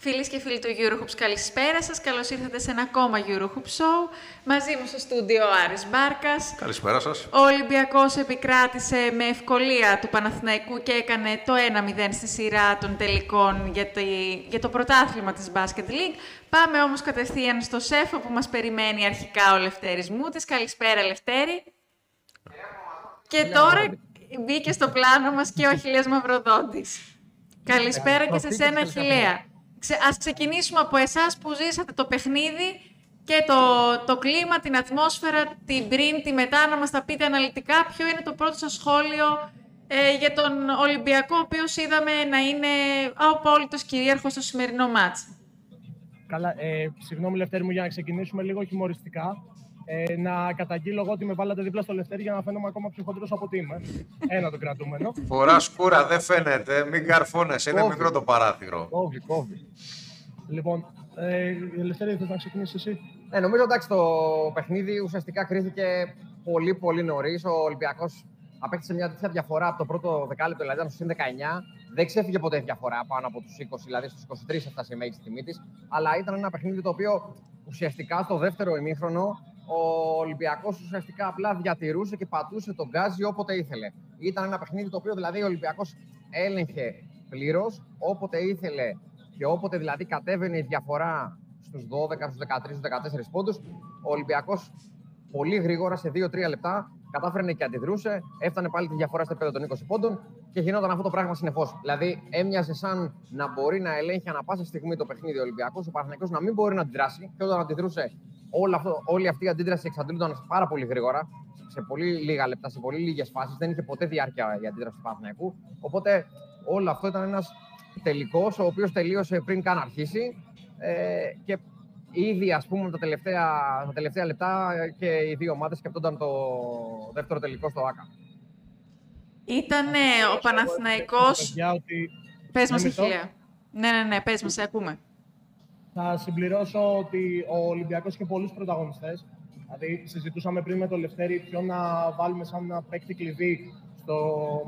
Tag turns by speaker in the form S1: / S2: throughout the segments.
S1: Φίλες και φίλοι του Eurohoops, καλησπέρα σας. Καλώς ήρθατε σε ένα ακόμα Eurohoop Show. Μαζί μου στο στούντιο ο Άρης Μπάρκας.
S2: Καλησπέρα σας.
S1: Ο Ολυμπιακός επικράτησε με ευκολία του Παναθηναϊκού και έκανε το 1-0 στη σειρά των τελικών για το, για το πρωτάθλημα της Basket League. Πάμε όμως κατευθείαν στο σέφο που μας περιμένει αρχικά ο Λευτέρης Μούτης. Καλησπέρα Λευτέρη. Και τώρα μπήκε στο πλάνο μας και ο Αχιλέας Μαυροδότης. Καλησπέρα και σε σένα, Αχιλέα. Ξε, ας ξεκινήσουμε από εσάς που ζήσατε το παιχνίδι και το, το κλίμα, την ατμόσφαιρα, την πριν, τη μετά, να μας τα πείτε αναλυτικά. Ποιο είναι το πρώτο σας σχόλιο ε, για τον Ολυμπιακό, ο οποίος είδαμε να είναι απόλυτος κυρίαρχος στο σημερινό μάτς;
S3: Καλά, ε, συγγνώμη Λευτέρη μου για να ξεκινήσουμε λίγο χιουμοριστικά ε, να καταγγείλω εγώ ότι με βάλατε δίπλα στο Λευτέρι για να φαίνομαι ακόμα πιο χοντρό από ότι είμαι. Ένα το κρατούμενο.
S2: Φορά σκούρα, δεν φαίνεται. Μην καρφώνεσαι, είναι μικρό το παράθυρο.
S3: Κόβει, κόβει. Λοιπόν, ε, Λευτέρη, θες να ξεκινήσεις εσύ;
S4: Ναι, νομίζω εντάξει το παιχνίδι ουσιαστικά κρίθηκε πολύ πολύ νωρίς. Ο Ολυμπιακός απέκτησε μια τέτοια διαφορά από το πρώτο δεκάλεπτο, δηλαδή ήταν στο 19. Δεν ξέφυγε ποτέ διαφορά πάνω από τους 20, δηλαδή στους 23 έφτασε η μέγιστη τιμή της. Αλλά ήταν ένα παιχνίδι το οποίο ουσιαστικά στο δεύτερο ημίχρονο ο Ολυμπιακός ουσιαστικά απλά διατηρούσε και πατούσε τον γκάζι όποτε ήθελε. Ήταν ένα παιχνίδι το οποίο δηλαδή ο Ολυμπιακός έλεγχε πλήρως όποτε ήθελε και όποτε δηλαδή κατέβαινε η διαφορά στους 12, στους 13, στους 14 πόντους, ο Ολυμπιακός πολύ γρήγορα σε 2-3 λεπτά κατάφερε και αντιδρούσε, έφτανε πάλι τη διαφορά στο επίπεδο των 20 πόντων και γινόταν αυτό το πράγμα συνεχώ. Δηλαδή, έμοιαζε σαν να μπορεί να ελέγχει ανα πάσα στιγμή το παιχνίδι ο Ολυμπιακός, ο Παναγενικό να μην μπορεί να αντιδράσει και όταν αντιδρούσε όλο αυτό, όλη αυτή η αντίδραση εξαντλούνταν πάρα πολύ γρήγορα, σε πολύ λίγα λεπτά, σε πολύ λίγες φάσεις. Δεν είχε ποτέ διάρκεια η αντίδραση του Παναθηναϊκού. Οπότε όλο αυτό ήταν ένας τελικός, ο οποίος τελείωσε πριν καν αρχίσει. Ε, και ήδη, ας πούμε, τα τελευταία, τα τελευταία λεπτά και οι δύο ομάδες σκεφτόνταν το δεύτερο τελικό στο ΑΚΑ.
S1: Ήταν ο Παναθηναϊκός... Πες μας, Ναι, ναι, ναι, πες μας, σε ακούμε.
S3: Θα συμπληρώσω ότι ο Ολυμπιακός είχε πολλούς πρωταγωνιστές. Δηλαδή, συζητούσαμε πριν με τον Λευτέρη ποιο να βάλουμε σαν ένα παίκτη κλειδί στο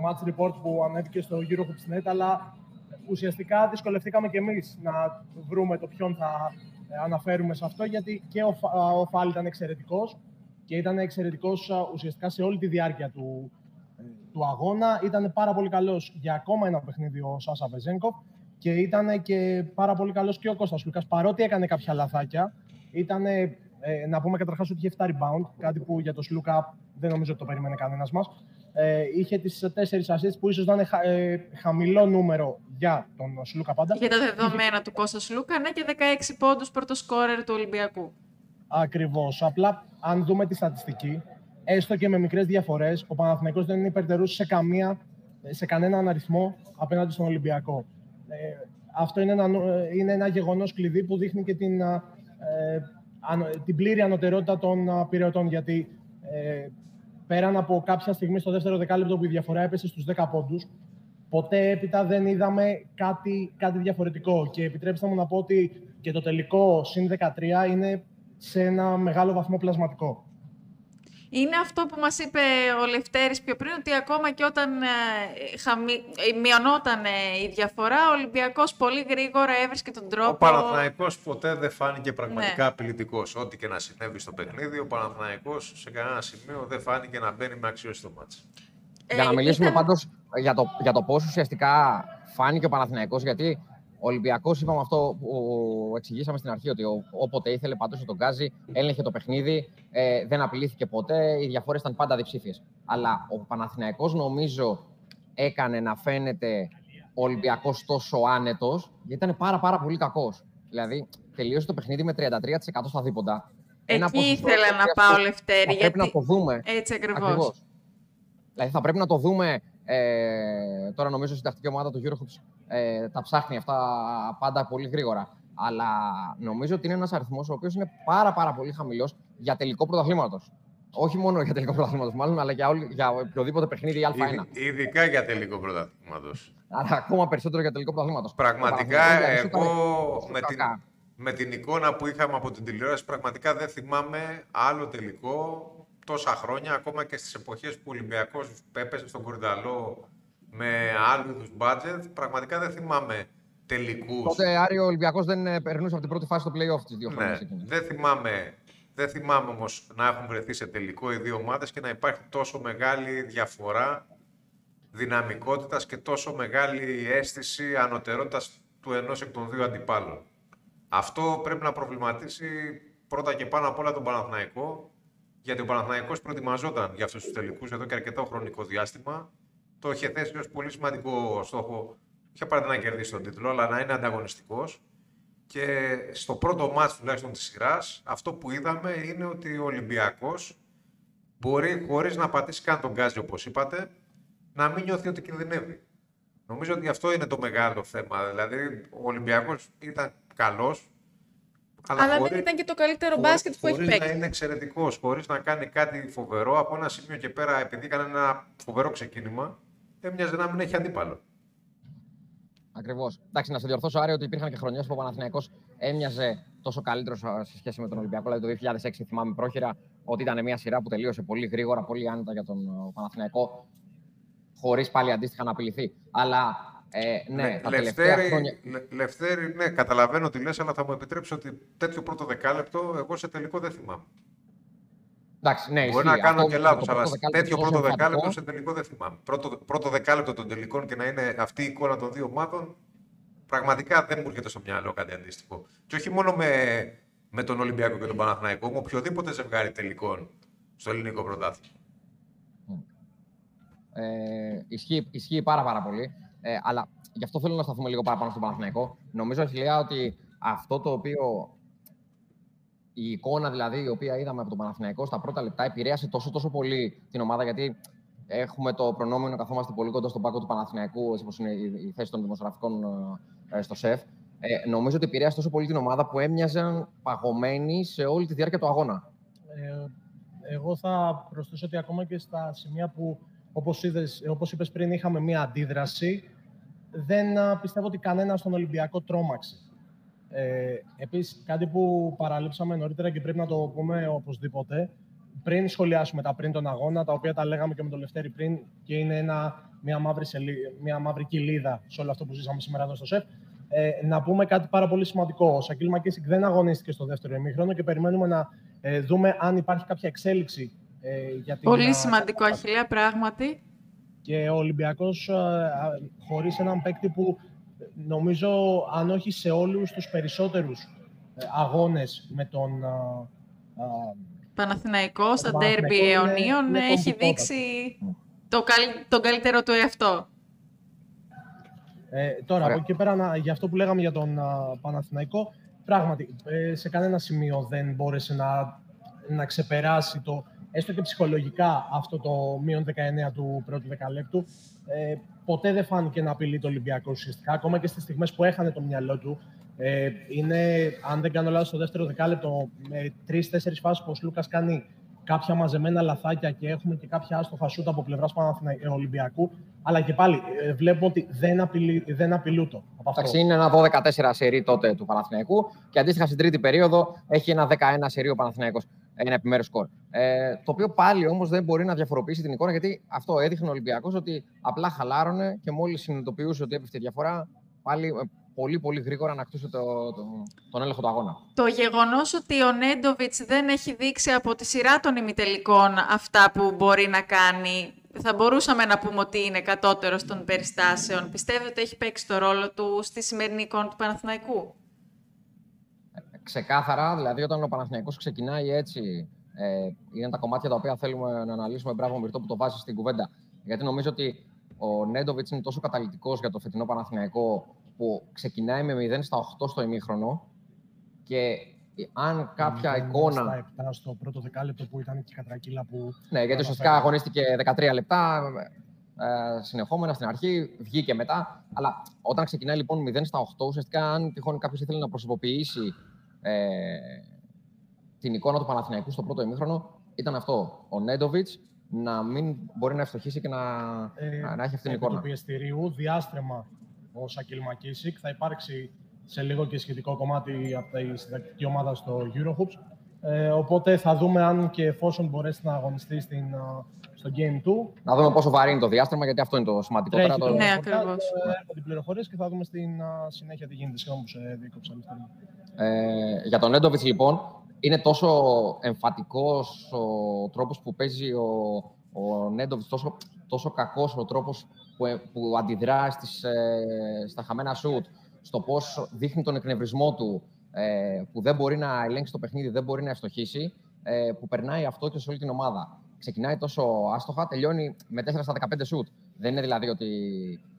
S3: match report που ανέβηκε στο Eurohoops.net, αλλά ουσιαστικά δυσκολευτήκαμε και εμείς να βρούμε το ποιον θα αναφέρουμε σε αυτό, γιατί και ο, ο Φάλ ήταν εξαιρετικός και ήταν εξαιρετικός ουσιαστικά σε όλη τη διάρκεια του, ε, του αγώνα. Ήταν πάρα πολύ καλός για ακόμα ένα παιχνίδι ο Σάσα Βεζένκοφ και ήταν και πάρα πολύ καλός και ο Κώστας Λούκας, παρότι έκανε κάποια λαθάκια. Ήταν, ε, να πούμε καταρχάς ότι είχε 7 rebound, κάτι που για το Σλούκα δεν νομίζω ότι το περίμενε κανένας μας. Ε, είχε τις 4 assists που ίσως να είναι χα, ε, χαμηλό νούμερο για τον Σλούκα πάντα.
S1: Για τα δεδομένα του Κώστα Σλούκα, ναι, και 16 πόντους πρώτο σκόρερ του Ολυμπιακού.
S3: Ακριβώς. Απλά, αν δούμε τη στατιστική, έστω και με μικρές διαφορές, ο Παναθηναϊκός δεν υπερτερούσε σε, καμία, σε κανέναν αριθμό απέναντι στον Ολυμπιακό. Ε, αυτό είναι ένα, είναι ένα γεγονός κλειδί που δείχνει και την, ε, την πλήρη ανωτερότητα των πυρεωτών. Γιατί ε, πέραν από κάποια στιγμή στο δεύτερο δεκάλεπτο που η διαφορά έπεσε στους 10 πόντους, ποτέ έπειτα δεν είδαμε κάτι, κάτι διαφορετικό. Και επιτρέψτε μου να πω ότι και το τελικό συν 13 είναι σε ένα μεγάλο βαθμό πλασματικό.
S1: Είναι αυτό που μας είπε ο Λευτέρης πιο πριν, ότι ακόμα και όταν ε, χαμη... Ε, μειωνόταν ε, η διαφορά, ο Ολυμπιακός πολύ γρήγορα έβρισκε τον τρόπο...
S2: Ο Παναθηναϊκός ποτέ δεν φάνηκε πραγματικά ναι. απειλητικός. Ό,τι και να συνέβη στο παιχνίδι, ο Παναθηναϊκός σε κανένα σημείο δεν φάνηκε να μπαίνει με αξιώσει στο μάτς.
S4: Για να μιλήσουμε ήταν... πάντως για το, για το πώς ουσιαστικά φάνηκε ο Παναθηναϊκός, γιατί ο Ολυμπιακός, είπαμε αυτό που εξηγήσαμε στην αρχή, ότι όποτε ήθελε πατούσε τον γκάζι, έλεγχε το παιχνίδι, ε, δεν απειλήθηκε ποτέ, οι διαφορές ήταν πάντα διψήφιες. Αλλά ο Παναθηναϊκός νομίζω έκανε να φαίνεται ο Ολυμπιακός τόσο άνετος, γιατί ήταν πάρα, πάρα πολύ κακός. Δηλαδή, τελείωσε το παιχνίδι με 33% στα δίποντα.
S1: Εκεί ήθελα να πάω, Λευτέρη.
S4: Θα πρέπει να το δούμε.
S1: Έτσι ακριβώς.
S4: Δηλαδή, θα πρέπει να το δούμε ε, τώρα νομίζω η συντακτική ομάδα του Eurohoops ε, τα ψάχνει αυτά πάντα πολύ γρήγορα. Αλλά νομίζω ότι είναι ένας αριθμός ο οποίος είναι πάρα, πάρα πολύ χαμηλός για τελικό πρωταθλήματος. Όχι μόνο για τελικό πρωταθλήματος, μάλλον, αλλά για, όλη, για οποιοδήποτε παιχνίδι Α1.
S2: Ειδικά για τελικό πρωταθλήματος.
S4: Αλλά ακόμα περισσότερο για τελικό πρωταθλήματος.
S2: Πραγματικά, εγώ με την, με την εικόνα που είχαμε από την τηλεόραση, πραγματικά δεν θυμάμαι άλλο τελικό τόσα χρόνια, ακόμα και στις εποχές που ο Ολυμπιακός έπεσε στον Κορυδαλό με άλλου είδου budget, πραγματικά δεν θυμάμαι τελικούς.
S4: Τότε Άρη ο Ολυμπιακός δεν ε, περνούσε από την πρώτη φάση στο playoff τις δύο
S2: ναι, Δεν θυμάμαι, δεν θυμάμαι όμως να έχουν βρεθεί σε τελικό οι δύο ομάδες και να υπάρχει τόσο μεγάλη διαφορά δυναμικότητας και τόσο μεγάλη αίσθηση ανωτερότητας του ενός εκ των δύο αντιπάλων. Αυτό πρέπει να προβληματίσει πρώτα και πάνω απ' όλα τον Παναθηναϊκό, γιατί ο Παναθηναϊκός προετοιμαζόταν για αυτούς τους τελικούς εδώ και αρκετό χρονικό διάστημα. Το είχε θέσει ως πολύ σημαντικό στόχο, όχι απαραίτητα να κερδίσει τον τίτλο, αλλά να είναι ανταγωνιστικός. Και στο πρώτο μάτι τουλάχιστον της σειράς, αυτό που είδαμε είναι ότι ο Ολυμπιακός μπορεί χωρίς να πατήσει καν τον γκάζι, όπως είπατε, να μην νιώθει ότι κινδυνεύει. Νομίζω ότι αυτό είναι το μεγάλο θέμα. Δηλαδή, ο Ολυμπιακός ήταν καλός,
S1: αλλά, αλλά δεν ήταν και το καλύτερο χωρί, μπάσκετ που έχει παίξει.
S2: Χωρί να είναι εξαιρετικός, χωρίς να κάνει κάτι φοβερό, από ένα σημείο και πέρα, επειδή έκανε ένα φοβερό ξεκίνημα, έμοιαζε να μην έχει αντίπαλο.
S4: Ακριβώς. Εντάξει, να σε διορθώσω, Άρη, ότι υπήρχαν και χρονιές που ο Παναθηναϊκός έμοιαζε τόσο καλύτερος σε σχέση με τον Ολυμπιακό. Δηλαδή το 2006, θυμάμαι πρόχειρα, ότι ήταν μια σειρά που τελείωσε πολύ γρήγορα, πολύ άνετα για τον Παναθηναϊκό, χωρίς πάλι αντίστοιχα να απειληθεί. Αλλά ε, ναι, ναι, τα
S2: Λευτέρη, χρόνια... Λευτέρη, ναι, καταλαβαίνω τι λες, αλλά θα μου επιτρέψει ότι τέτοιο πρώτο δεκάλεπτο εγώ σε τελικό δεν θυμάμαι.
S4: Εντάξει, ναι,
S2: Μπορεί να κάνω και λάθος, αλλά τέτοιο πρώτο δεκάλεπτο σε τελικό δεν θυμάμαι. Πρώτο, πρώτο δεκάλεπτο των τελικών και να είναι αυτή η εικόνα των δύο ομάδων, πραγματικά δεν μου έρχεται στο μυαλό κάτι αντίστοιχο. Και όχι μόνο με, με τον Ολυμπιακό και τον Παναθηναϊκό, με οποιοδήποτε ζευγάρι τελικών στο ελληνικό πρωτάθλημα.
S4: Ε, ισχύει, ισχύει πάρα, πάρα πολύ. Ε, αλλά γι' αυτό θέλω να σταθούμε λίγο παραπάνω στον Παναθηναϊκό. Νομίζω, Αχιλιά, ότι αυτό το οποίο. Η εικόνα δηλαδή η οποία είδαμε από τον Παναθηναϊκό στα πρώτα λεπτά επηρέασε τόσο, τόσο πολύ την ομάδα γιατί έχουμε το προνόμιο να καθόμαστε πολύ κοντά στον πάκο του Παναθηναϊκού, έτσι όπως είναι η θέση των δημοσιογραφικών ε, στο ΣΕΦ. Ε, νομίζω ότι επηρέασε τόσο πολύ την ομάδα που έμοιαζαν παγωμένοι σε όλη τη διάρκεια του αγώνα.
S3: Ε, εγώ θα προσθέσω ότι ακόμα και στα σημεία που όπως, είδες, όπως είπες πριν, είχαμε μία αντίδραση. Δεν πιστεύω ότι κανένα στον Ολυμπιακό τρόμαξε. Ε, επίσης, κάτι που παραλείψαμε νωρίτερα και πρέπει να το πούμε οπωσδήποτε, πριν σχολιάσουμε τα πριν τον αγώνα, τα οποία τα λέγαμε και με τον Λευτέρη πριν και είναι ένα, μια, μαύρη σελί, μια μαύρη κοιλίδα σε όλο αυτό που ζήσαμε σήμερα εδώ στο ΣΕΦ, ε, να πούμε κάτι πάρα πολύ σημαντικό. Ο Σακίλ Μακίσικ δεν αγωνίστηκε στο δεύτερο ημίχρονο και περιμένουμε να ε, δούμε αν υπάρχει κάποια εξέλιξη
S1: ε, για την Πολύ σημαντικό, Αχιλέα, πράγματι.
S3: Και ο Ολυμπιακός ε, χωρίς έναν παίκτη που νομίζω, αν όχι σε όλους τους περισσότερους ε, αγώνες με τον...
S1: Παναθηναϊκό, στα ντέρμπι αιωνίων, έχει δείξει το, τον καλύτερο του εαυτό.
S3: Ε, τώρα, από εκεί πέρα, για αυτό που λέγαμε για τον Παναθηναϊκό, πράγματι, σε κανένα σημείο δεν μπόρεσε να, να ξεπεράσει το έστω και ψυχολογικά αυτό το μείον 19 του πρώτου δεκαλέπτου, ε, ποτέ δεν φάνηκε να απειλεί το Ολυμπιακό ουσιαστικά. Ακόμα και στις στιγμές που έχανε το μυαλό του, ε, είναι, αν δεν κάνω λάθος, στο δεύτερο δεκάλεπτο με τρει-τέσσερι φάσεις που ο Λούκα κάνει κάποια μαζεμένα λαθάκια και έχουμε και κάποια άστοχα σούτ από πλευράς Ολυμπιακού. Αλλά και πάλι ε, βλέπουμε ότι δεν, απειλεί, δεν απειλούτο.
S4: Εντάξει, είναι ένα 12-4 σερί τότε του Παναθηναϊκού και αντίστοιχα στην τρίτη περίοδο έχει ένα 11 σερί ο Παναθηναϊκός ένα επιμέρους σκορ. Ε, το οποίο πάλι όμως δεν μπορεί να διαφοροποιήσει την εικόνα γιατί αυτό έδειχνε ο Ολυμπιακός ότι απλά χαλάρωνε και μόλις συνειδητοποιούσε ότι έπεφτε διαφορά, πάλι ε, πολύ πολύ γρήγορα να κτούσε το, το, τον έλεγχο του αγώνα.
S1: Το γεγονός ότι ο Νέντοβιτς δεν έχει δείξει από τη σειρά των ημιτελικών αυτά που μπορεί να κάνει. Θα μπορούσαμε να πούμε ότι είναι κατώτερος των περιστάσεων. Πιστεύετε ότι έχει παίξει το ρόλο του στη σημερινή εικόνα του Παναθηναϊκού;
S4: Ξεκάθαρα, δηλαδή όταν ο Παναθηναϊκός ξεκινάει έτσι, ε, είναι τα κομμάτια τα οποία θέλουμε να αναλύσουμε. Μπράβο, Μυρτό, που το βάζεις στην κουβέντα. Γιατί νομίζω ότι ο Νέντοβιτς είναι τόσο καταλητικός για το φετινό Παναθηναϊκό που ξεκινάει με 0 στα 8 στο ημίχρονο και αν κάποια εικόνα.
S3: Στα 7 στο πρώτο δεκάλεπτο που ήταν και η κατρακύλα που.
S4: Ναι, γιατί ουσιαστικά αγωνίστηκε 13 λεπτά ε, συνεχόμενα στην αρχή, βγήκε μετά. Αλλά όταν ξεκινάει λοιπόν 0 στα 8, ουσιαστικά αν τυχόν κάποιος ήθελε να προσωποποιήσει ε, την εικόνα του Παναθηναϊκού στο πρώτο ημίχρονο ήταν αυτό. Ο Νέντοβιτς να μην μπορεί να ευστοχήσει και να, ε, να έχει αυτή την εικόνα.
S3: Του πιεστηρίου, διάστρεμα ο Σακίλ Μακίσικ. Θα υπάρξει σε λίγο και σχετικό κομμάτι από τη συντακτική ομάδα στο Eurohoops. Ε, οπότε θα δούμε αν και εφόσον μπορέσει να αγωνιστεί στην, στο Game 2.
S4: Να δούμε πόσο βαρύ είναι το διάστημα, γιατί αυτό είναι το σημαντικό.
S1: Τρέχει
S4: το...
S1: Ναι, ακριβώς.
S3: Έρχονται οι πληροφορίες και θα δούμε στην συνέχεια τι γίνεται. Συγγνώμη που σε δίκοψα.
S4: Ε, για τον Έντοβιτς, λοιπόν, είναι τόσο εμφατικός ο τρόπος που παίζει ο, ο Νέντοβιτς, τόσο, τόσο κακός ο τρόπος που, ε, που αντιδρά στις, ε, στα χαμένα σουτ, στο πώς δείχνει τον εκνευρισμό του, ε, που δεν μπορεί να ελέγξει το παιχνίδι, δεν μπορεί να ευστοχήσει, ε, που περνάει αυτό και σε όλη την ομάδα. Ξεκινάει τόσο άστοχα, τελειώνει με 4 στα 15 σουτ. Δεν είναι δηλαδή ότι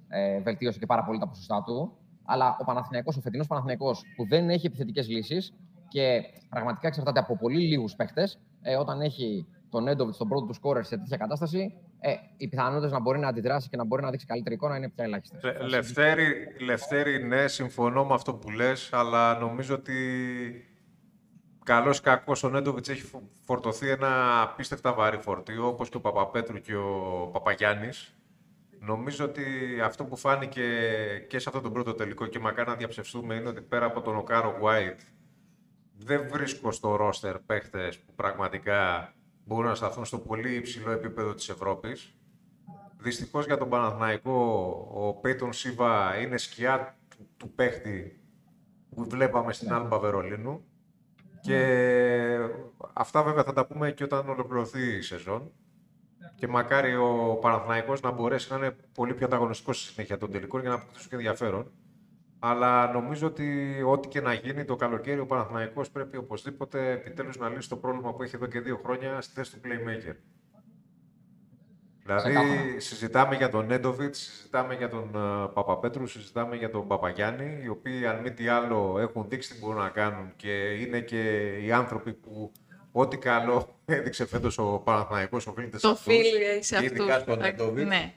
S4: ε, βελτίωσε και πάρα πολύ τα ποσοστά του, αλλά ο Παναθηναϊκός, ο φετινός Παναθηναϊκός, που δεν έχει επιθετικές λύσεις και πραγματικά εξαρτάται από πολύ λίγους παίχτες, ε, όταν έχει τον Έντοβιτς στον πρώτο του σκόρερ σε τέτοια κατάσταση, ε, οι πιθανότητες να μπορεί να αντιδράσει και να μπορεί να δείξει καλύτερη εικόνα είναι πια ελάχιστες.
S2: Λευτέρη, Λευτέρη, ναι, συμφωνώ με αυτό που λες, αλλά νομίζω ότι καλός ή κακός ο Νέντοβιτς έχει φορτωθεί ένα απίστευτα βαρύ φορτίο, όπως και ο Παπαπέτρου και ο Παπαγιάννης. Νομίζω ότι αυτό που φάνηκε και σε αυτό τον πρώτο τελικό και μακάρι να διαψευστούμε είναι ότι πέρα από τον Οκάρο White δεν βρίσκω στο ρόστερ παίχτες που πραγματικά μπορούν να σταθούν στο πολύ υψηλό επίπεδο της Ευρώπης. Δυστυχώς για τον Παναθηναϊκό, ο Πέιτον Σίβα είναι σκιά του, του παίχτη που βλέπαμε στην Άλμπα Βερολίνου. Και αυτά βέβαια θα τα πούμε και όταν ολοκληρωθεί η σεζόν. Και μακάρι ο Παναθηναϊκός να μπορέσει να είναι πολύ πιο ανταγωνιστικός στη συνέχεια των τελικών για να αποκτήσουν και ενδιαφέρον. Αλλά νομίζω ότι ό,τι και να γίνει το καλοκαίρι, ο Παναθηναϊκός πρέπει οπωσδήποτε επιτέλους να λύσει το πρόβλημα που έχει εδώ και δύο χρόνια στη θέση του playmaker. Δηλαδή, συζητάμε για τον Νέντοβιτς, συζητάμε για τον uh, Παπαπέτρου, συζητάμε για τον Παπαγιάννη, οι οποίοι αν μη τι άλλο έχουν δείξει τι μπορούν να κάνουν και είναι και οι άνθρωποι που ό,τι καλό έδειξε φέτος ο Παναθηναϊκός οφείλεται σε αυτούς.
S1: Το φίλοι σε αυτούς.
S2: Ειδικά στον Νέντοβιτ.
S1: Ναι.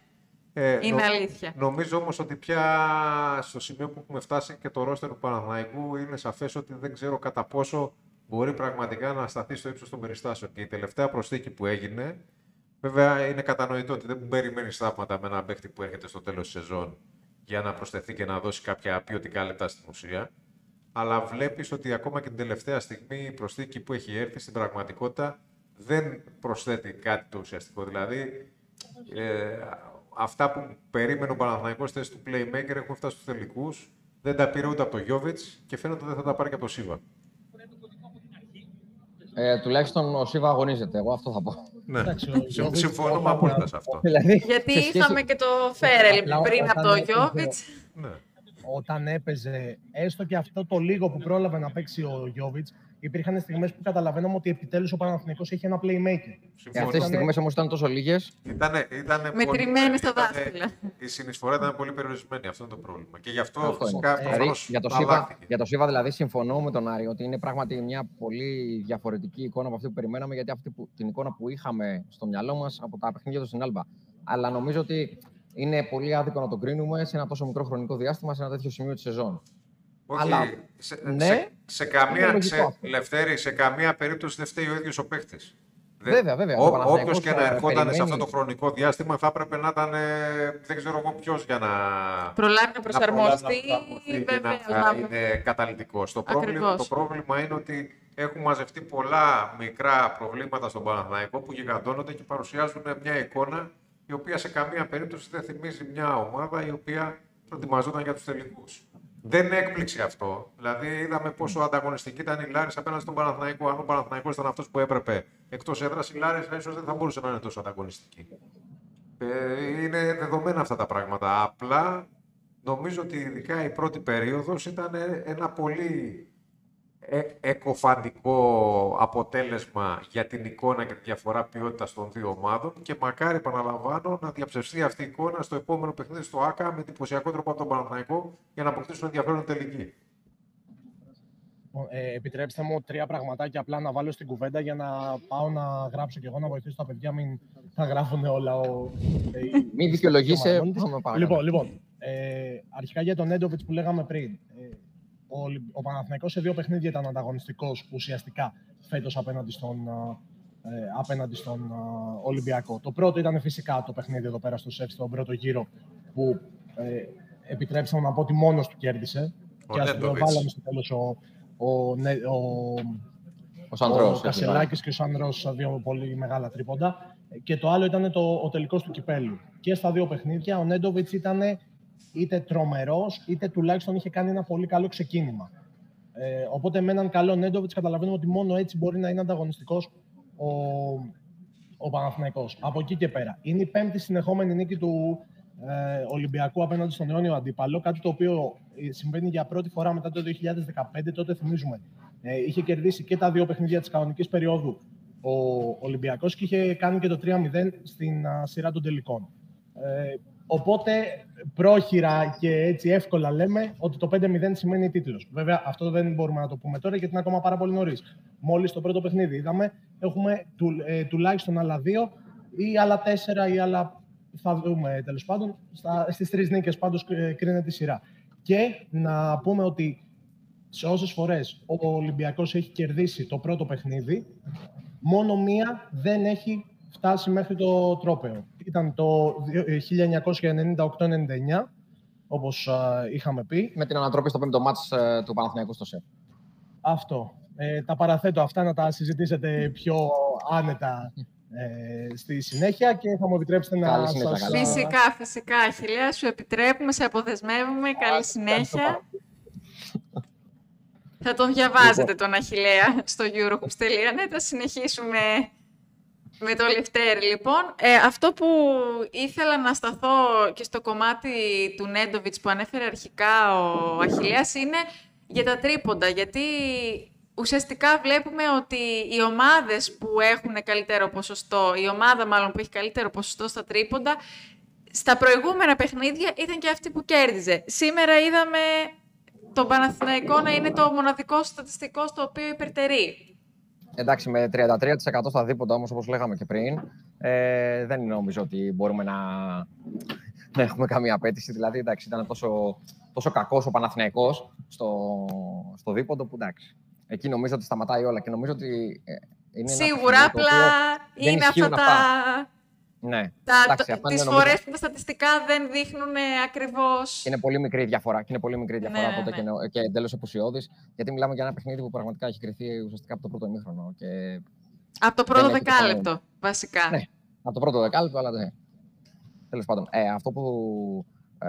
S2: Ε,
S1: Είναι αλήθεια.
S2: Νομίζω όμως ότι πια στο σημείο που έχουμε φτάσει και το ρόστερ του Παναθηναϊκού είναι σαφές ότι δεν ξέρω κατά πόσο μπορεί πραγματικά να σταθεί στο ύψος των περιστάσεων. Και η τελευταία προσθήκη που έγινε, βέβαια είναι κατανοητό ότι δεν περιμένει θαύματα με ένα παίχτη που έρχεται στο τέλος της σεζόν για να προσθεθεί και να δώσει κάποια ποιοτικά λεπτά στην ουσία. Αλλά βλέπεις ότι ακόμα και την τελευταία στιγμή η προσθήκη που έχει έρθει στην πραγματικότητα δεν προσθέτει κάτι το ουσιαστικό. Δηλαδή, ε, αυτά που περίμενε ο Παναθηναϊκός θέση του playmaker έχουν φτάσει στους τελικούς. Δεν τα πήρε ούτε από τον Γιώβιτς και φαίνεται ότι δεν θα τα πάρει και από τον Σίβα.
S4: Ε, τουλάχιστον ο Σίβα αγωνίζεται, εγώ αυτό θα πω.
S2: Ναι, συμφωνούμε απόλυτα σε αυτό.
S4: Δηλαδή,
S1: Γιατί
S4: σε σχέση-
S1: είχαμε και το Φέρελ
S3: Απλά
S1: πριν
S3: όταν
S1: από το
S3: έπαιζε-
S1: Γιώβιτς.
S2: Ναι.
S3: Όταν έπαιζε, έστω και αυτό το λίγο που πρόλαβε να παίξει ο Γιώβιτς, υπήρχαν στιγμές που καταλαβαίναμε ότι επιτέλους ο Παναθηναϊκός έχει ένα playmaker.
S4: Ε,
S2: Συμφωνώ.
S4: αυτές οι στιγμές όμως ήταν τόσο λίγες.
S2: Ήτανε, ήτανε
S1: Μετρημένες
S2: πολύ-
S1: στα
S2: ήτανε-
S1: δάχτυλα.
S2: Η συνεισφορά ήταν πολύ περιορισμένη. Αυτό είναι το πρόβλημα. Και γι' αυτό,
S4: Αυτό είναι.
S2: φυσικά
S3: Ε,
S4: Δηλαδή,
S2: προφανώς
S4: για, το Σίβα,
S2: αλλάχθηκε.
S4: για το Σίβα δηλαδή συμφωνώ με τον Άρη ότι είναι πράγματι μια πολύ διαφορετική εικόνα από αυτή που περιμέναμε γιατί αυτή που, την εικόνα που είχαμε στο μυαλό μας από τα παιχνίδια του στην Άλμπα. Αλλά νομίζω ότι είναι πολύ άδικο να το κρίνουμε σε ένα τόσο μικρό χρονικό διάστημα σε ένα τέτοιο σημείο της σεζόν.
S2: Όχι,
S4: αλλά,
S2: σε,
S4: ναι,
S2: σε, σε καμία,
S4: λογικό
S2: σε,
S4: αυτό.
S2: Λευτέρη, σε καμία περίπτωση δεν φταίει ο ίδιος ο παίχτης.
S4: Βέβαια, βέβαια. Ο
S2: Όποιο
S4: Παναθηναϊκός,
S2: και να
S4: ε,
S2: ερχόταν σε
S4: περιμένει-
S2: αυτό το χρονικό διάστημα θα έπρεπε να ήταν, ε, δεν ξέρω εγώ ποιος για να.
S1: Προλάβει να προσαρμοστεί,
S2: προλάβει να προσαρμοστεί και
S1: βεβαίως,
S2: να
S1: να-
S2: είναι καταλητικός. Το πρόβλημα,
S1: Ακριβώς.
S2: το πρόβλημα είναι ότι έχουν μαζευτεί πολλά μικρά προβλήματα στον Παναθηναϊκό που γιγαντώνονται και παρουσιάζουν μια εικόνα η οποία σε καμία περίπτωση δεν θυμίζει μια ομάδα η οποία προετοιμαζόταν για τους τελικούς. Δεν έκπληξε αυτό. Δηλαδή, είδαμε πόσο ανταγωνιστική ήταν η Λάρισα απέναντι στον Παναθηναϊκό. Αν ο Παναθηναϊκός ήταν αυτός που έπρεπε εκτός έδρας, η Λάρισα ίσως δεν θα μπορούσε να είναι τόσο ανταγωνιστική. Ε, είναι δεδομένα αυτά τα πράγματα. Απλά νομίζω ότι ειδικά η πρώτη περίοδος ήταν ε, ένα πολύ ε, εκοφαντικό αποτέλεσμα για την εικόνα και τη διαφορά ποιότητας των δύο ομάδων και μακάρι, επαναλαμβάνω, να διαψευστεί αυτή η εικόνα στο επόμενο παιχνίδι στο ΆΚΑ με εντυπωσιακό τρόπο από τον Παναθηναϊκό για να αποκτήσουν ενδιαφέρον τελική.
S3: Ε, επιτρέψτε μου τρία πραγματάκια απλά να βάλω στην κουβέντα για να πάω να γράψω και εγώ να βοηθήσω τα παιδιά. Μην τα γράφουν όλα. Ο, ε, η-
S4: Μην
S3: η
S4: δικαιολογήσει.
S3: Μαρονίτης.
S4: Πάμε παρακάτω.
S3: Λοιπόν, λοιπόν ε, αρχικά για τον Νέντοβιτς που λέγαμε πριν. Ε, ο, Ολυ- ο Παναθηναϊκός σε δύο παιχνίδια ήταν ανταγωνιστικός ουσιαστικά φέτος απέναντι στον, α, ε, απέναντι στον α, Ολυμπιακό. Το πρώτο ήταν φυσικά το παιχνίδι εδώ πέρα στο ΣΕΦ στον πρώτο γύρο που ε, επιτρέψτε μου να πω ότι μόνος του κέρδισε.
S2: Ο
S3: και ας το
S2: Νέντοβιτς.
S3: βάλαμε στο τέλος ο, ο, Νε- ο,
S4: Ο Σαντρός,
S3: Ο Κασελάκης και ο Σαντρός, δύο πολύ μεγάλα τρίποντα. Και το άλλο ήταν το, ο τελικός του κυπέλου. Και στα δύο παιχνίδια ο Νέντοβιτς ήταν είτε τρομερός, είτε τουλάχιστον είχε κάνει ένα πολύ καλό ξεκίνημα. Ε, οπότε με έναν καλό Νέντοβιτς καταλαβαίνουμε ότι μόνο έτσι μπορεί να είναι ανταγωνιστικός ο, ο Παναθηναϊκός. Από εκεί και πέρα. Είναι η πέμπτη συνεχόμενη νίκη του ε, Ολυμπιακού απέναντι στον αιώνιο αντίπαλο, κάτι το οποίο ε, συμβαίνει για πρώτη φορά μετά το 2015. Τότε θυμίζουμε, ε, είχε κερδίσει και τα δύο παιχνίδια της κανονικής περίοδου ο Ολυμπιακός και είχε κάνει και το 3-0 στην α, σειρά των τελικών. Ε, οπότε πρόχειρα και έτσι εύκολα λέμε ότι το 5-0 σημαίνει τίτλος. Βέβαια αυτό δεν μπορούμε να το πούμε τώρα γιατί είναι ακόμα πάρα πολύ νωρίς. Μόλις το πρώτο παιχνίδι είδαμε έχουμε του, ε, τουλάχιστον άλλα δύο ή άλλα τέσσερα ή άλλα θα δούμε τέλος πάντων. Στα, στις τρεις νίκες πάντως ε, κρίνεται η σειρά. Και να πούμε ότι σε όσες φορές ο Ολυμπιακός έχει κερδίσει το πρώτο παιχνίδι, μόνο μία δεν έχει φτάσει μέχρι το τρόπεο. Ήταν το 1998-99, όπως α, είχαμε πει.
S4: Με την ανατροπή στο πέμπτο μάτς ε, του Παναθηναϊκού στο ΣΕΠ.
S3: Αυτό. Ε, τα παραθέτω αυτά να τα συζητήσετε πιο άνετα ε, στη συνέχεια και θα μου επιτρέψετε να
S4: Καλή συνέχεια,
S3: σας...
S4: καλά.
S1: Φυσικά, φυσικά, Αχιλέα, σου επιτρέπουμε, σε αποδεσμεύουμε. Καλή συνέχεια. Θα τον διαβάζετε τον Αχιλέα στο eurohoops.net. Θα συνεχίσουμε με το Λευτέρη, λοιπόν. Ε, αυτό που ήθελα να σταθώ και στο κομμάτι του Νέντοβιτς που ανέφερε αρχικά ο Αχιλέας είναι για τα τρίποντα, γιατί ουσιαστικά βλέπουμε ότι οι ομάδες που έχουν καλύτερο ποσοστό, η ομάδα μάλλον που έχει καλύτερο ποσοστό στα τρίποντα, στα προηγούμενα παιχνίδια ήταν και αυτή που κέρδιζε. Σήμερα είδαμε τον Παναθηναϊκό να είναι το μοναδικό στατιστικό στο οποίο υπερτερεί.
S4: Εντάξει, με 33% στα δίποτα όμως, όπως λέγαμε και πριν, ε, δεν νομίζω ότι μπορούμε να, να έχουμε καμία απέτηση. Δηλαδή, εντάξει, ήταν τόσο, τόσο κακός ο Παναθηναϊκός στο, στο δίποντο που εντάξει. Εκεί νομίζω ότι σταματάει όλα και νομίζω ότι ε, είναι ένα
S1: Σίγουρα,
S4: παιχνίδι το
S1: απλά
S4: οποίο δεν
S1: είναι αυτά
S4: ισχύουν
S1: τα...
S4: Ναι,
S1: τα
S4: εντάξει,
S1: το-
S4: αυτά
S1: τις
S4: είναι, νομίζω,
S1: φορές που τα στατιστικά δεν δείχνουν ακριβώς...
S4: είναι πολύ μικρή η διαφορά και είναι πολύ μικρή η διαφορά
S1: Ναι,
S4: οπότε
S1: ναι.
S4: και, είναι- και εντελώς επουσιώδη. Γιατί μιλάμε για ένα παιχνίδι που πραγματικά έχει κρυθεί ουσιαστικά από το πρώτο ημίχρονο. Και
S1: Από το πρώτο
S4: έχει το
S1: δεκάλεπτο, βασικά.
S4: Ναι. από το πρώτο δεκάλεπτο, αλλά ναι. Τέλος πάντων, ε, αυτό που ε,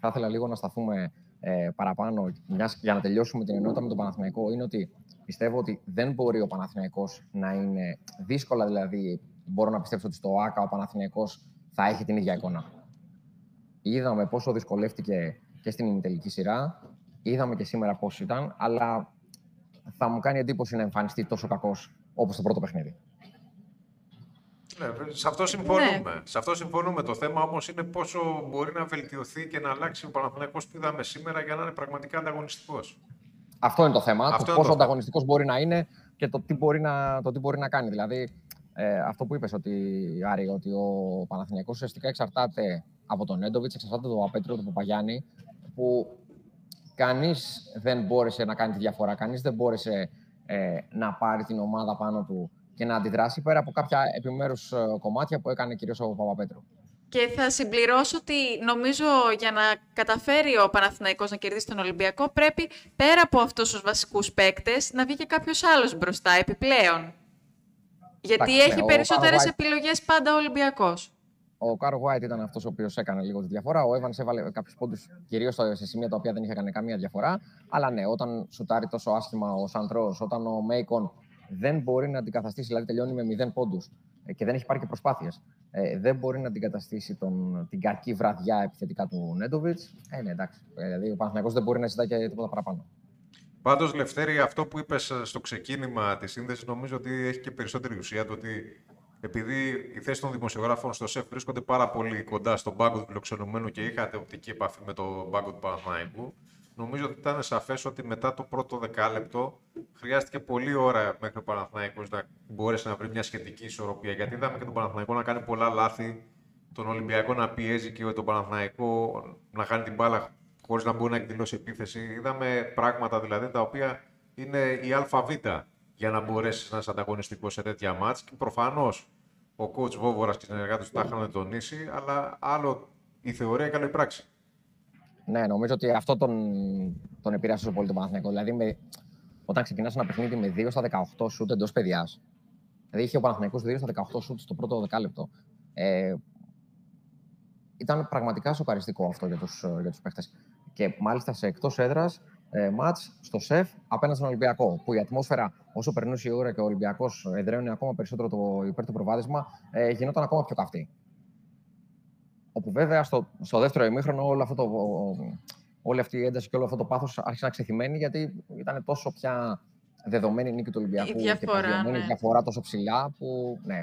S4: θα ήθελα λίγο να σταθούμε ε, παραπάνω μιας, για να τελειώσουμε την ενότητα με τον Παναθηναϊκό είναι ότι πιστεύω ότι δεν μπορεί ο Παναθηναϊκός να είναι δύσκολα δηλαδή μπορώ να πιστέψω ότι στο ΆΚΑ ο Παναθηναϊκός θα έχει την ίδια εικόνα. Είδαμε πόσο δυσκολεύτηκε και στην ημιτελική σειρά, είδαμε και σήμερα πώς ήταν, αλλά θα μου κάνει εντύπωση να εμφανιστεί τόσο κακός όπως το πρώτο παιχνίδι.
S2: Ναι, σε αυτό συμφωνούμε. Σε αυτό συμφωνούμε. Το θέμα όμως είναι πόσο μπορεί να βελτιωθεί και να αλλάξει ο Παναθηναϊκός που είδαμε σήμερα για να είναι πραγματικά ανταγωνιστικός.
S4: Αυτό είναι το θέμα.
S2: Αυτό
S4: το
S2: είναι
S4: πόσο
S2: το θέμα.
S4: ανταγωνιστικός μπορεί να είναι και το τι μπορεί να, το τι μπορεί να κάνει. Δηλαδή, ε, αυτό που είπες ότι, Άρη, ότι ο Παναθηναϊκός ουσιαστικά εξαρτάται από τον Έντοβιτς, εξαρτάται από τον Απέτριο, τον Παπαγιάννη, που κανείς δεν μπόρεσε να κάνει τη διαφορά. Κανείς δεν μπόρεσε ε, να πάρει την ομάδα πάνω του και να αντιδράσει πέρα από κάποια επιμέρους κομμάτια που έκανε κυρίως ο Παπαπέτρου.
S1: Και θα συμπληρώσω ότι νομίζω για να καταφέρει ο Παναθηναϊκός να κερδίσει τον Ολυμπιακό πρέπει πέρα από αυτούς τους βασικούς παίκτες να βγει και κάποιος άλλος μπροστά επιπλέον. Γιατί
S4: Εντάξει,
S1: έχει
S4: ναι, ο
S1: περισσότερες
S4: Carl White-
S1: επιλογές πάντα ο Ολυμπιακός.
S4: Ο Κάρο White ήταν αυτός ο οποίος έκανε λίγο τη διαφορά. Ο Evans έβαλε κάποιους πόντους κυρίως σε σημεία τα οποία δεν είχε κάνει καμία διαφορά. Αλλά ναι, όταν σουτάρει τόσο άσχημα ο Σαντρός, όταν ο Μέικον δεν μπορεί να αντικαταστήσει, δηλαδή τελειώνει με 0 πόντους και δεν έχει πάρει και προσπάθειες, ε, δεν μπορεί να αντικαταστήσει τον, την κακή βραδιά επιθετικά του Νέντοβιτς. Ε, ναι, εντάξει. Ε, Δηλαδή ο Παναθηναϊκός δεν μπορεί να ζητάει και τίποτα παραπάνω.
S2: Πάντως, Λευτέρη, αυτό που είπες ε, στο ξεκίνημα της σύνδεσης νομίζω ότι έχει και περισσότερη ουσία το ότι επειδή οι θέσεις των δημοσιογράφων στο ΣΕΦ βρίσκονται πάρα πολύ κοντά στον πάγκο του φιλοξενουμένου και είχατε οπτική επαφή με τον πάγκο του Παναθηναϊκού, νομίζω ότι ήταν σαφές ότι μετά το πρώτο δεκάλεπτο χρειάστηκε πολλή ώρα μέχρι ο Παναθηναϊκός να μπορέσει να βρει μια σχετική ισορροπία. Γιατί είδαμε και τον Παναθηναϊκό να κάνει πολλά λάθη, τον Ολυμπιακό να πιέζει και τον Παναθηναϊκό να χάνει την μπάλα χωρίς να μπορεί να εκδηλώσει επίθεση. Είδαμε πράγματα δηλαδή τα οποία είναι η ΑΒ για να μπορέσεις να είσαι ανταγωνιστικός σε τέτοια μάτς. Και προφανώς ο coach Βόβορας και οι συνεργάτες του τα είχαν τονίσει, αλλά άλλο η θεωρία και άλλο η πράξη.
S4: Ναι, νομίζω ότι αυτό τον, τον επηρέασε τόσο πολύ τον Παναθηναϊκό. Δηλαδή, με, όταν ξεκινάς ένα παιχνίδι με 2 στα 18 σουτ εντός παιδιάς. Δηλαδή είχε ο Παναθηναϊκός 2 στα 18 σουτ στο πρώτο δεκάλεπτο. Ε, ήταν πραγματικά σοκαριστικό αυτό για τους, για τους παίχτες. Και μάλιστα σε εκτός έδρας ε, μάτς στο ΣΕΦ απέναντι στον Ολυμπιακό. Που η ατμόσφαιρα, όσο περνούσε η ώρα και ο Ολυμπιακός εδραίωνε ακόμα περισσότερο το υπέρ του προβάδισμα, ε, γινόταν ακόμα πιο καυτή. Όπου βέβαια στο, στο δεύτερο ημίχρονο όλο αυτό το, όλη αυτή η ένταση και όλο αυτό το πάθος άρχισε να ξεθυμένει γιατί ήταν τόσο πια δεδομένη η νίκη του Ολυμπιακού η
S1: διαφορά,
S4: και
S1: ναι.
S4: διαφορά τόσο ψηλά που ναι,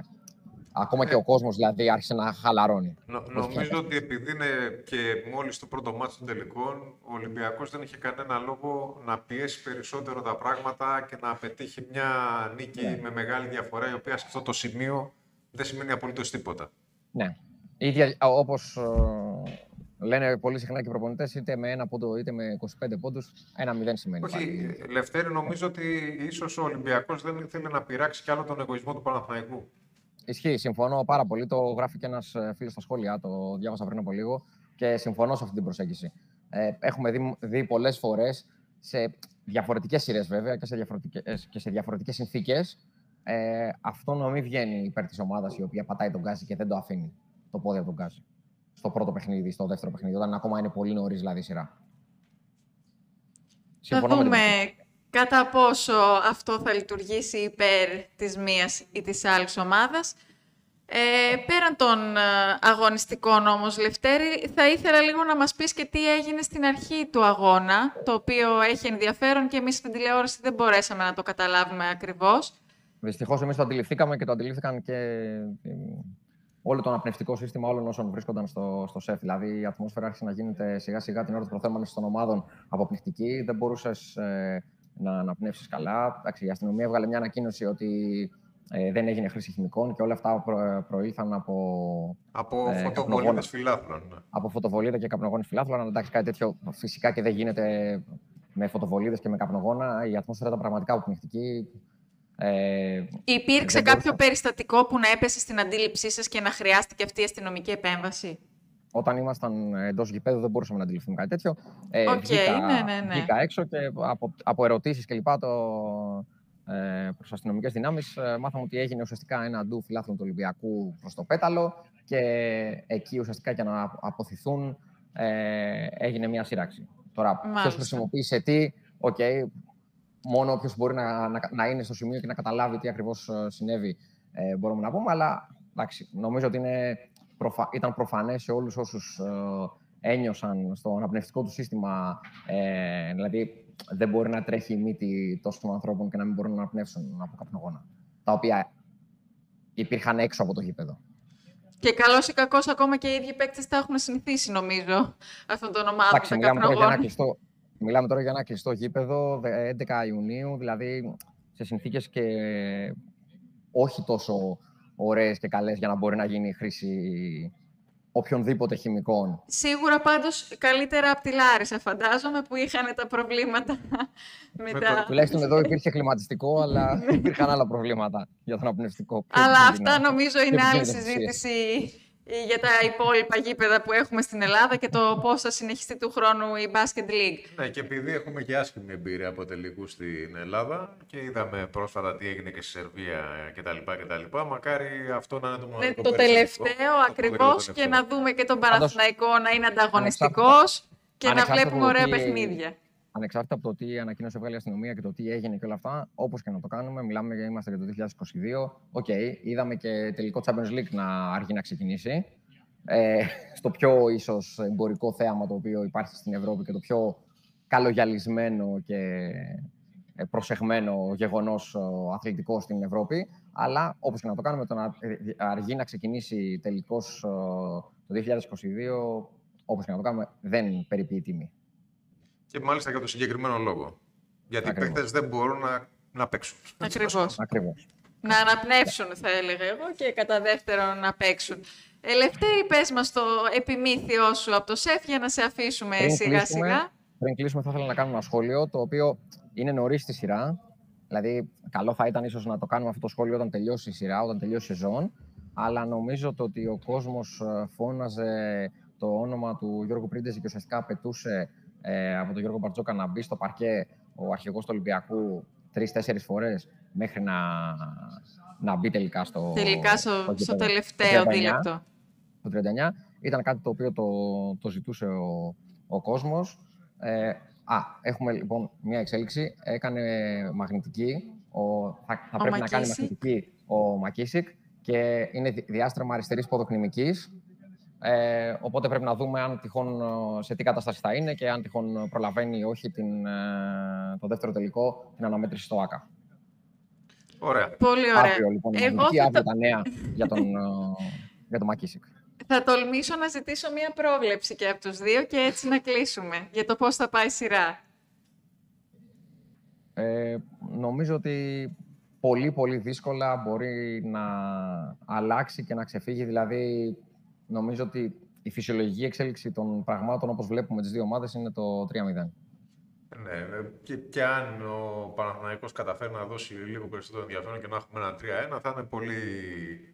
S4: Ακόμα και ο κόσμος δηλαδή άρχισε να χαλαρώνει.
S2: Νο, νομίζω ότι επειδή είναι και μόλις το πρώτο μάτι των τελικών, ο Ολυμπιακός δεν είχε κανένα λόγο να πιέσει περισσότερο τα πράγματα και να πετύχει μια νίκη
S4: Ναι.
S2: με μεγάλη διαφορά, η οποία σε αυτό το σημείο δεν σημαίνει απολύτως τίποτα.
S4: Ναι. Ίδια, όπως ε, λένε πολύ συχνά και οι προπονητές, είτε με ένα πόντο είτε με 25 πόντους, ένα μηδέν σημαίνει.
S2: Όχι,
S4: πάλι.
S2: Λευτέρη, νομίζω ότι ίσως ο Ολυμπιακός δεν ήθελε να πειράξει κι άλλο τον εγωισμό του Παναθηναϊκού.
S4: Ισχύει, συμφωνώ πάρα πολύ. Το γράφει και ένα φίλος στα σχόλια, το διάβασα πριν από λίγο και συμφωνώ σε αυτή την προσέγγιση. Ε, έχουμε δει, δει πολλές φορές σε διαφορετικές σειρές βέβαια και σε διαφορετικέ και σε διαφορετικές συνθήκες. Ε, αυτό να μην βγαίνει υπέρ της ομάδας η οποία πατάει τον γκάζι και δεν το αφήνει το πόδι από τον γκάζι. Στο πρώτο παιχνίδι, στο δεύτερο παιχνίδι, όταν ακόμα είναι πολύ νωρίς δηλαδή η σειρά.
S1: Θα
S4: Συμφωνώ με την
S1: δούμε
S4: προσέγγιση.
S1: κατά πόσο αυτό θα λειτουργήσει υπέρ της μίας ή της άλλης ομάδας. Ε, πέραν των ε, αγωνιστικών όμως, Λευτέρη, θα ήθελα λίγο να μας πεις και τι έγινε στην αρχή του αγώνα, το οποίο έχει ενδιαφέρον και εμείς στην τηλεόραση δεν μπορέσαμε να το καταλάβουμε ακριβώς.
S4: Δυστυχώς εμείς το αντιληφθήκαμε και το αντιλήφθηκαν και ε, όλο το αναπνευστικό σύστημα όλων όσων βρίσκονταν στο, στο σεφ. Δηλαδή η ατμόσφαιρα άρχισε να γίνεται σιγά σιγά την ώρα τη προθέμανση των ομάδων αποπληκτική. Δεν μπορούσες ε, να αναπνεύσεις καλά. Εντάξει, η αστυνομία έβγαλε μια ανακοίνωση ότι ε, δεν έγινε χρήση χημικών και όλα αυτά προ, προήλθαν από,
S2: Από
S4: Ε,
S2: φωτοβολίδε
S4: καπνογόνα.
S2: φιλάθλων. ναι.
S4: από φωτοβολίδα και καπνογόνοι φιλάθλων. Αλλά εντάξει, κάτι τέτοιο φυσικά και δεν γίνεται με φωτοβολίδες και με καπνογόνα. Η ατμόσφαιρα ήταν πραγματικά αποπνικτική. Ε,
S1: Υπήρξε
S4: Δεν
S1: κάποιο
S4: μπορούσα.
S1: περιστατικό που να έπεσε στην αντίληψή σας και να χρειάστηκε αυτή η αστυνομική επέμβαση;
S4: όταν ήμασταν εντός γηπέδου δεν μπορούσαμε να αντιληφθούμε κάτι τέτοιο. Ε,
S1: Οκ,
S4: βγήκα,
S1: ναι, ναι, ναι.
S4: βγήκα έξω και από, από ερωτήσεις και λοιπά το, ε, προς αστυνομικές δυνάμεις ε, μάθαμε ότι έγινε ουσιαστικά ένα ντου φιλάθλων του Ολυμπιακού προς το πέταλο και εκεί ουσιαστικά για να απωθηθούν ε, έγινε μια σύρραξη. Τώρα, ποιος
S1: Μάλιστα.
S4: χρησιμοποίησε τι, οκ, μόνο όποιος μπορεί να, να, να είναι στο σημείο και να καταλάβει τι ακριβώς συνέβη ε, μπορούμε να πούμε. Αλλά εντάξει, νομίζω ότι είναι προφα... ήταν προφανές σε όλους όσους ε, ένιωσαν στο αναπνευστικό τους σύστημα. Ε, δηλαδή, δεν μπορεί να τρέχει η μύτη τόσων ανθρώπων και να μην μπορούν να αναπνεύσουν από καπνογόνα. Τα οποία υπήρχαν έξω από το γήπεδο.
S1: Και καλό ή κακό, ακόμα και οι ίδιοι παίκτες τα έχουν συνηθίσει, νομίζω, αυτόν τον ομάδων
S4: Εντάξει,
S1: των
S4: μιλάμε τώρα, για ένα
S1: καπνογόνων.
S4: κλειστό, μιλάμε τώρα για ένα κλειστό γήπεδο, δε- 11 Ιουνίου, δηλαδή σε συνθήκες και όχι τόσο ωραίες και καλές για να μπορεί να γίνει χρήση οποιονδήποτε χημικών.
S1: Σίγουρα πάντως καλύτερα από τη Λάρισα, φαντάζομαι, που είχαν τα προβλήματα με
S2: Με
S1: τα...
S2: το-
S4: Τουλάχιστον εδώ υπήρχε κλιματιστικό, αλλά υπήρχαν άλλα προβλήματα για τον απνευστικό. Πιο
S1: Αλλά
S4: επικίνδυνα.
S1: αυτά νομίζω είναι
S4: πιο
S1: άλλη
S4: επικίνδυνες ουσίες.
S1: συζήτηση για τα υπόλοιπα γήπεδα που έχουμε στην Ελλάδα και το πώς θα συνεχιστεί του χρόνου η Basket League.
S2: Ναι, και επειδή έχουμε και άσχημη εμπειρία από τελικούς στην Ελλάδα και είδαμε πρόσφατα τι έγινε και στη Σερβία κτλ. κτλ. Μακάρι αυτό να είναι το
S1: Ναι,
S2: μοναδικό
S1: το
S2: περιστατικό.
S1: τελευταίο
S2: Το
S1: ακριβώς
S2: τελευταίο.
S1: και να δούμε και τον
S4: Πάντως,
S1: Παναθηναϊκό να είναι ανταγωνιστικός και να
S4: ανεξάρτητα
S1: βλέπουμε
S4: από το
S1: ωραία
S4: τι-
S1: παιχνίδια.
S4: Ανεξάρτητα από το τι ανακοίνωσε βγάλει η αστυνομία και το τι έγινε και όλα αυτά, όπως και να το κάνουμε, μιλάμε για είμαστε για το 2022. Οκ, είδαμε και τελικό Champions League να αργεί να ξεκινήσει. Ε, στο πιο ίσως εμπορικό θέαμα το οποίο υπάρχει στην Ευρώπη και το πιο καλογυαλισμένο και ε, προσεγμένο γεγονός αθλητικό στην Ευρώπη. Αλλά όπως και να το κάνουμε, το να ε, αργεί να ξεκινήσει τελικός το 2022, όπως και να το κάνουμε, δεν περιποιεί τιμή.
S2: Και μάλιστα για το συγκεκριμένο λόγο. Γιατί οι
S4: Ακριβώς.
S2: παίκτες δεν μπορούν να, να παίξουν.
S1: Ακριβώς.
S4: Ακριβώς.
S1: Να αναπνεύσουν, θα έλεγα εγώ, και κατά δεύτερον να παίξουν. Ελευθέρη, πες μας το επιμήθειό σου από το ΣΕΦ για να σε αφήσουμε
S4: Πριν
S1: σιγά
S4: κλείσουμε,
S1: σιγά.
S4: Πριν κλείσουμε, θα ήθελα να κάνουμε ένα σχόλιο το οποίο είναι νωρίς στη σειρά. Δηλαδή, καλό θα ήταν ίσως να το κάνουμε αυτό το σχόλιο όταν τελειώσει η σειρά, όταν τελειώσει η σεζόν. Αλλά νομίζω το ότι ο κόσμος φώναζε το όνομα του Γιώργου Πρίντεζη και ουσιαστικά απαιτούσε ε, από τον Γιώργο Μπαρτζόκα να μπει στο παρκέ ο αρχηγός του Ολυμπιακού τρει-τέσσερι φορές μέχρι να, να μπει τελικά στο.
S1: Τελικά στο, στο, τελευταίο δίλεπτο.
S4: Το 39 ήταν κάτι το οποίο το, το ζητούσε ο, ο κόσμος. Ε, α, έχουμε λοιπόν μια εξέλιξη. Έκανε μαγνητική. Ο, θα, θα πρέπει να κάνει μαγνητική ο Μακίσικ και είναι διάστρεμα αριστερής ποδοκνημικής. Ε, οπότε πρέπει να δούμε αν τυχόν σε τι κατάσταση θα είναι και αν τυχόν προλαβαίνει ή όχι την, ε, το δεύτερο τελικό, την αναμέτρηση στο ΆΚΑ.
S2: Ωραία.
S1: Πολύ ωραία.
S4: Αύριο, λοιπόν, Εγώ θα το... τα νέα για τον, ε, για τον Μακίσικ.
S1: Θα τολμήσω να ζητήσω μία πρόβλεψη και από τους δύο και έτσι να κλείσουμε για το πώς θα πάει η σειρά.
S4: Ε, νομίζω ότι πολύ πολύ δύσκολα μπορεί να αλλάξει και να ξεφύγει. Δηλαδή, νομίζω ότι η φυσιολογική εξέλιξη των πραγμάτων όπως βλέπουμε τις δύο ομάδες είναι το 3-0.
S2: Ναι, και, και αν ο Παναθηναϊκός καταφέρει να δώσει λίγο περισσότερο ενδιαφέρον και να έχουμε ένα 3-1 θα είναι πολύ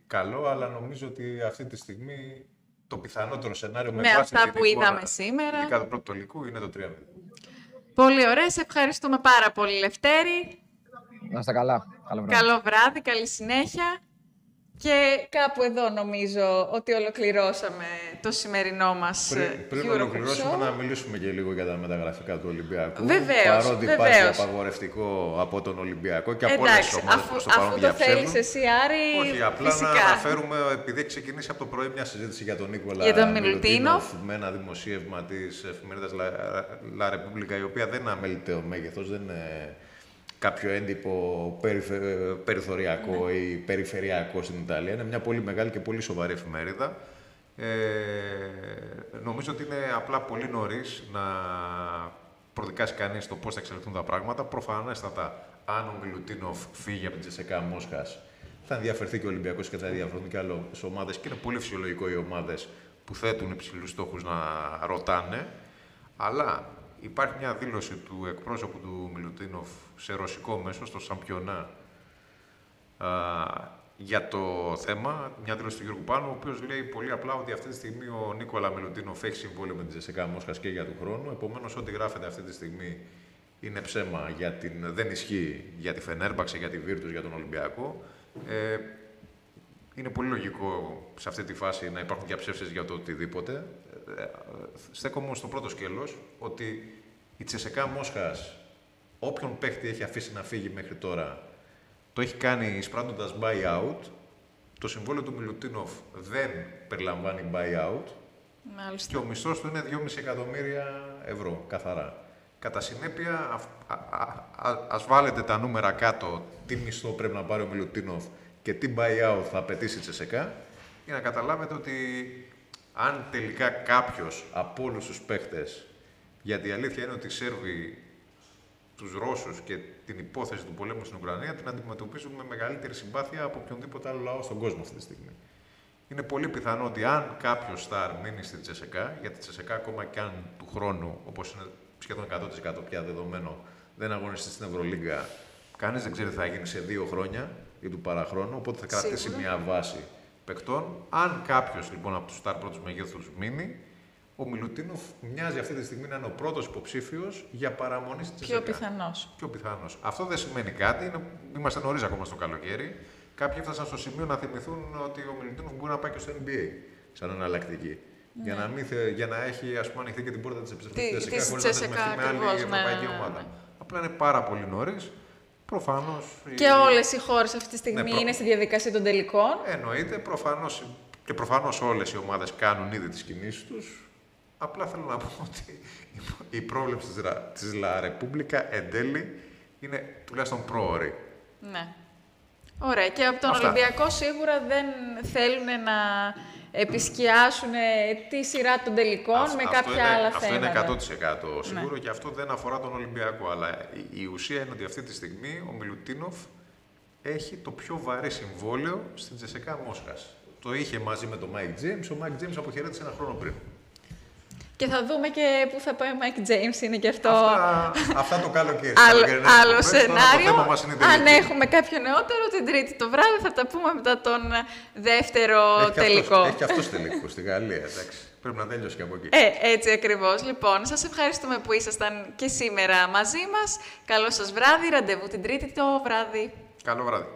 S2: καλό, αλλά νομίζω ότι αυτή τη στιγμή το πιθανότερο σενάριο
S1: με, με αυτά που είδαμε σήμερα.
S2: Ειδικά το πρώτο τελικού είναι το 3-0.
S1: Πολύ ωραία. Σε ευχαριστούμε πάρα πολύ, Λευτέρη.
S4: Να είστε καλά.
S1: Καλό βράδυ. Καλό βράδυ. Καλή συνέχεια. Και κάπου εδώ νομίζω ότι ολοκληρώσαμε το σημερινό μας
S2: Πριν, πριν ολοκληρώσουμε να μιλήσουμε και λίγο για τα μεταγραφικά του Ολυμπιακού.
S1: Βεβαίως,
S2: Παρότι
S1: βεβαίως.
S2: υπάρχει απαγορευτικό από τον Ολυμπιακό και από όλες τις ομάδες
S1: αφού,
S2: που στο παρόν
S1: αφού το θέλεις εσύ, Άρη,
S2: Όχι, απλά
S1: φυσικά.
S2: να αναφέρουμε, επειδή έχει ξεκινήσει από το πρωί μια συζήτηση για τον Νίκολα
S1: Για τον Μιλουτίνοφ.
S2: με ένα δημοσίευμα της εφημερίδας La, La Repubblica, η οποία δεν είναι αμεληταίο μέγεθος, δεν είναι κάποιο έντυπο περιφε... περιθωριακό
S1: Ναι.
S2: ή περιφερειακό στην Ιταλία. Είναι μια πολύ μεγάλη και πολύ σοβαρή εφημερίδα. Ε, νομίζω ότι είναι απλά πολύ νωρίς να προδικάσει κανείς το πώς θα εξελιχθούν τα πράγματα. Προφανέστατα, αν ο Μιλουτίνοφ φύγει από την Τζεσεκά Μόσχας, θα ενδιαφερθεί και ο Ολυμπιακός και θα ενδιαφερθούν και άλλες ομάδες. Και είναι πολύ φυσιολογικό οι ομάδες που θέτουν υψηλούς στόχους να ρωτάνε. Αλλά υπάρχει μια δήλωση του εκπρόσωπου του Μιλουτίνοφ σε ρωσικό μέσο, στο Σαμπιονά, α, για το θέμα. Μια δήλωση του Γιώργου Πάνου, ο οποίος λέει πολύ απλά ότι αυτή τη στιγμή ο Νίκολα Μιλουτίνοφ έχει συμβόλαιο με την Τζεσικά Μόσχας και για του χρόνου. Επομένως, ό,τι γράφεται αυτή τη στιγμή είναι ψέμα, για την, δεν ισχύει για τη Φενέρμπαξε, για τη Βίρτους, για τον Ολυμπιακό. Ε, είναι πολύ λογικό σε αυτή τη φάση να υπάρχουν διαψεύσεις για το οτιδήποτε. Ε, στέκομαι όμως στο πρώτο σκέλος ότι η Τσεσεκά Μόσχας όποιον παίχτη έχει αφήσει να φύγει μέχρι τώρα το έχει κάνει εισπράττοντας buyout. Το συμβόλαιο του Μιλουτίνοφ δεν περιλαμβάνει buyout
S1: Μάλιστα.
S2: και ο μισθός του είναι 2,5 εκατομμύρια ευρώ καθαρά. Κατά συνέπεια, α, α, α, ας βάλετε τα νούμερα κάτω, τι μισθό πρέπει να πάρει ο Μιλουτίνοφ και τι buyout θα απαιτήσει η Τσεσεκά, για να καταλάβετε ότι αν τελικά κάποιος από όλους τους παίχτες, γιατί η αλήθεια είναι ότι οι Σέρβοι τους Ρώσους και την υπόθεση του πολέμου στην Ουκρανία την αντιμετωπίζουν με μεγαλύτερη συμπάθεια από οποιονδήποτε άλλο λαό στον κόσμο αυτή τη στιγμή. Είναι πολύ πιθανό ότι αν κάποιο στάρ μείνει στη Τσεσεκά, γιατί η Τσεσεκά ακόμα και αν του χρόνου, όπως είναι σχεδόν 100% πια δεδομένο, δεν αγωνιστεί στην Ευρωλίγκα, κανείς δεν ξέρει τι θα γίνει σε δύο χρόνια ή του παραχρόνου, οπότε θα κρατήσει
S1: Σίγουρα.
S2: μια βάση παικτών. Αν κάποιος λοιπόν από τους στάρ πρώτους μεγέθους μείνει, ο Μιλουτίνοφ μοιάζει αυτή τη στιγμή να είναι ο πρώτος υποψήφιος για παραμονή στη Τσεσεκά.
S1: Πιο πιθανός.
S2: Πιο πιθανός. Αυτό δεν σημαίνει κάτι. Είναι, είμαστε νωρίς ακόμα στο καλοκαίρι. Κάποιοι έφτασαν στο σημείο να θυμηθούν ότι ο Μιλουτίνοφ μπορεί να πάει και στο NBA σαν εναλλακτική. Για, να μην, θε- για να έχει ας πούμε, ανοιχτή και την πόρτα της επιστροφής
S1: Ναι. Τη-
S2: στη
S1: της
S2: χωρίς να
S1: Τσεσεκά,
S2: δεσμευτεί με άλλη
S1: ακριβώς, ναι,
S2: ευρωπαϊκή
S1: ναι, ναι,
S2: ομάδα.
S1: ναι.
S2: Απλά είναι πάρα πολύ νωρίς. Προφανώς.
S1: Και όλες οι χώρες αυτή τη στιγμή
S2: Ναι, προ-
S1: είναι στη διαδικασία των τελικών.
S2: Εννοείται, προφανώς, και προφανώς όλες οι ομάδες κάνουν ήδη τις κινήσεις τους. Απλά θέλω να πω ότι η πρόβλεψη της, Ρα- της La Repubblica εν τέλει είναι τουλάχιστον πρόωρη.
S1: Ναι. Ωραία. Και από τον
S2: Αυτά.
S1: Ολυμπιακό σίγουρα δεν θέλουν να επισκιάσουν τη σειρά των τελικών
S2: Αυ-
S1: με
S2: αυτό
S1: κάποια
S2: είναι,
S1: άλλα
S2: αυτό
S1: θέματα. Ναι.
S2: είναι 100% σίγουρο και αυτό δεν αφορά τον Ολυμπιακό. Αλλά η, η ουσία είναι ότι αυτή τη στιγμή ο Μιλουτίνοφ έχει το πιο βαρύ συμβόλαιο στην Τζεσεκά Μόσχας. Το είχε μαζί με τον Μάικ Τζέιμς. Ο Μάικ Τζέιμς αποχαιρέτησε ένα χρόνο πριν.
S1: Και θα δούμε και πού θα πάει ο Μάικ Τζέιμς, είναι και αυτό
S2: Αυτά, αυτά το καλοκαίρι.
S1: άλλο,
S2: Καλοκαιρινές
S1: άλλο
S2: εκπομπές. Τώρα
S1: σενάριο.
S2: Το θέμα μας είναι η
S1: Αν
S2: τελική.
S1: έχουμε κάποιο νεότερο, την Τρίτη το βράδυ θα τα πούμε μετά τον δεύτερο
S2: Έχει και
S1: τελικό.
S2: αυτός- Έχει και αυτός τελικό στη Γαλλία, εντάξει. Πρέπει να τέλειωσε και από εκεί.
S1: Ε, έτσι ακριβώς. Λοιπόν, σας ευχαριστούμε που ήσασταν και σήμερα μαζί μας. Καλό σας βράδυ, ραντεβού την Τρίτη το βράδυ.
S2: Καλό βράδυ.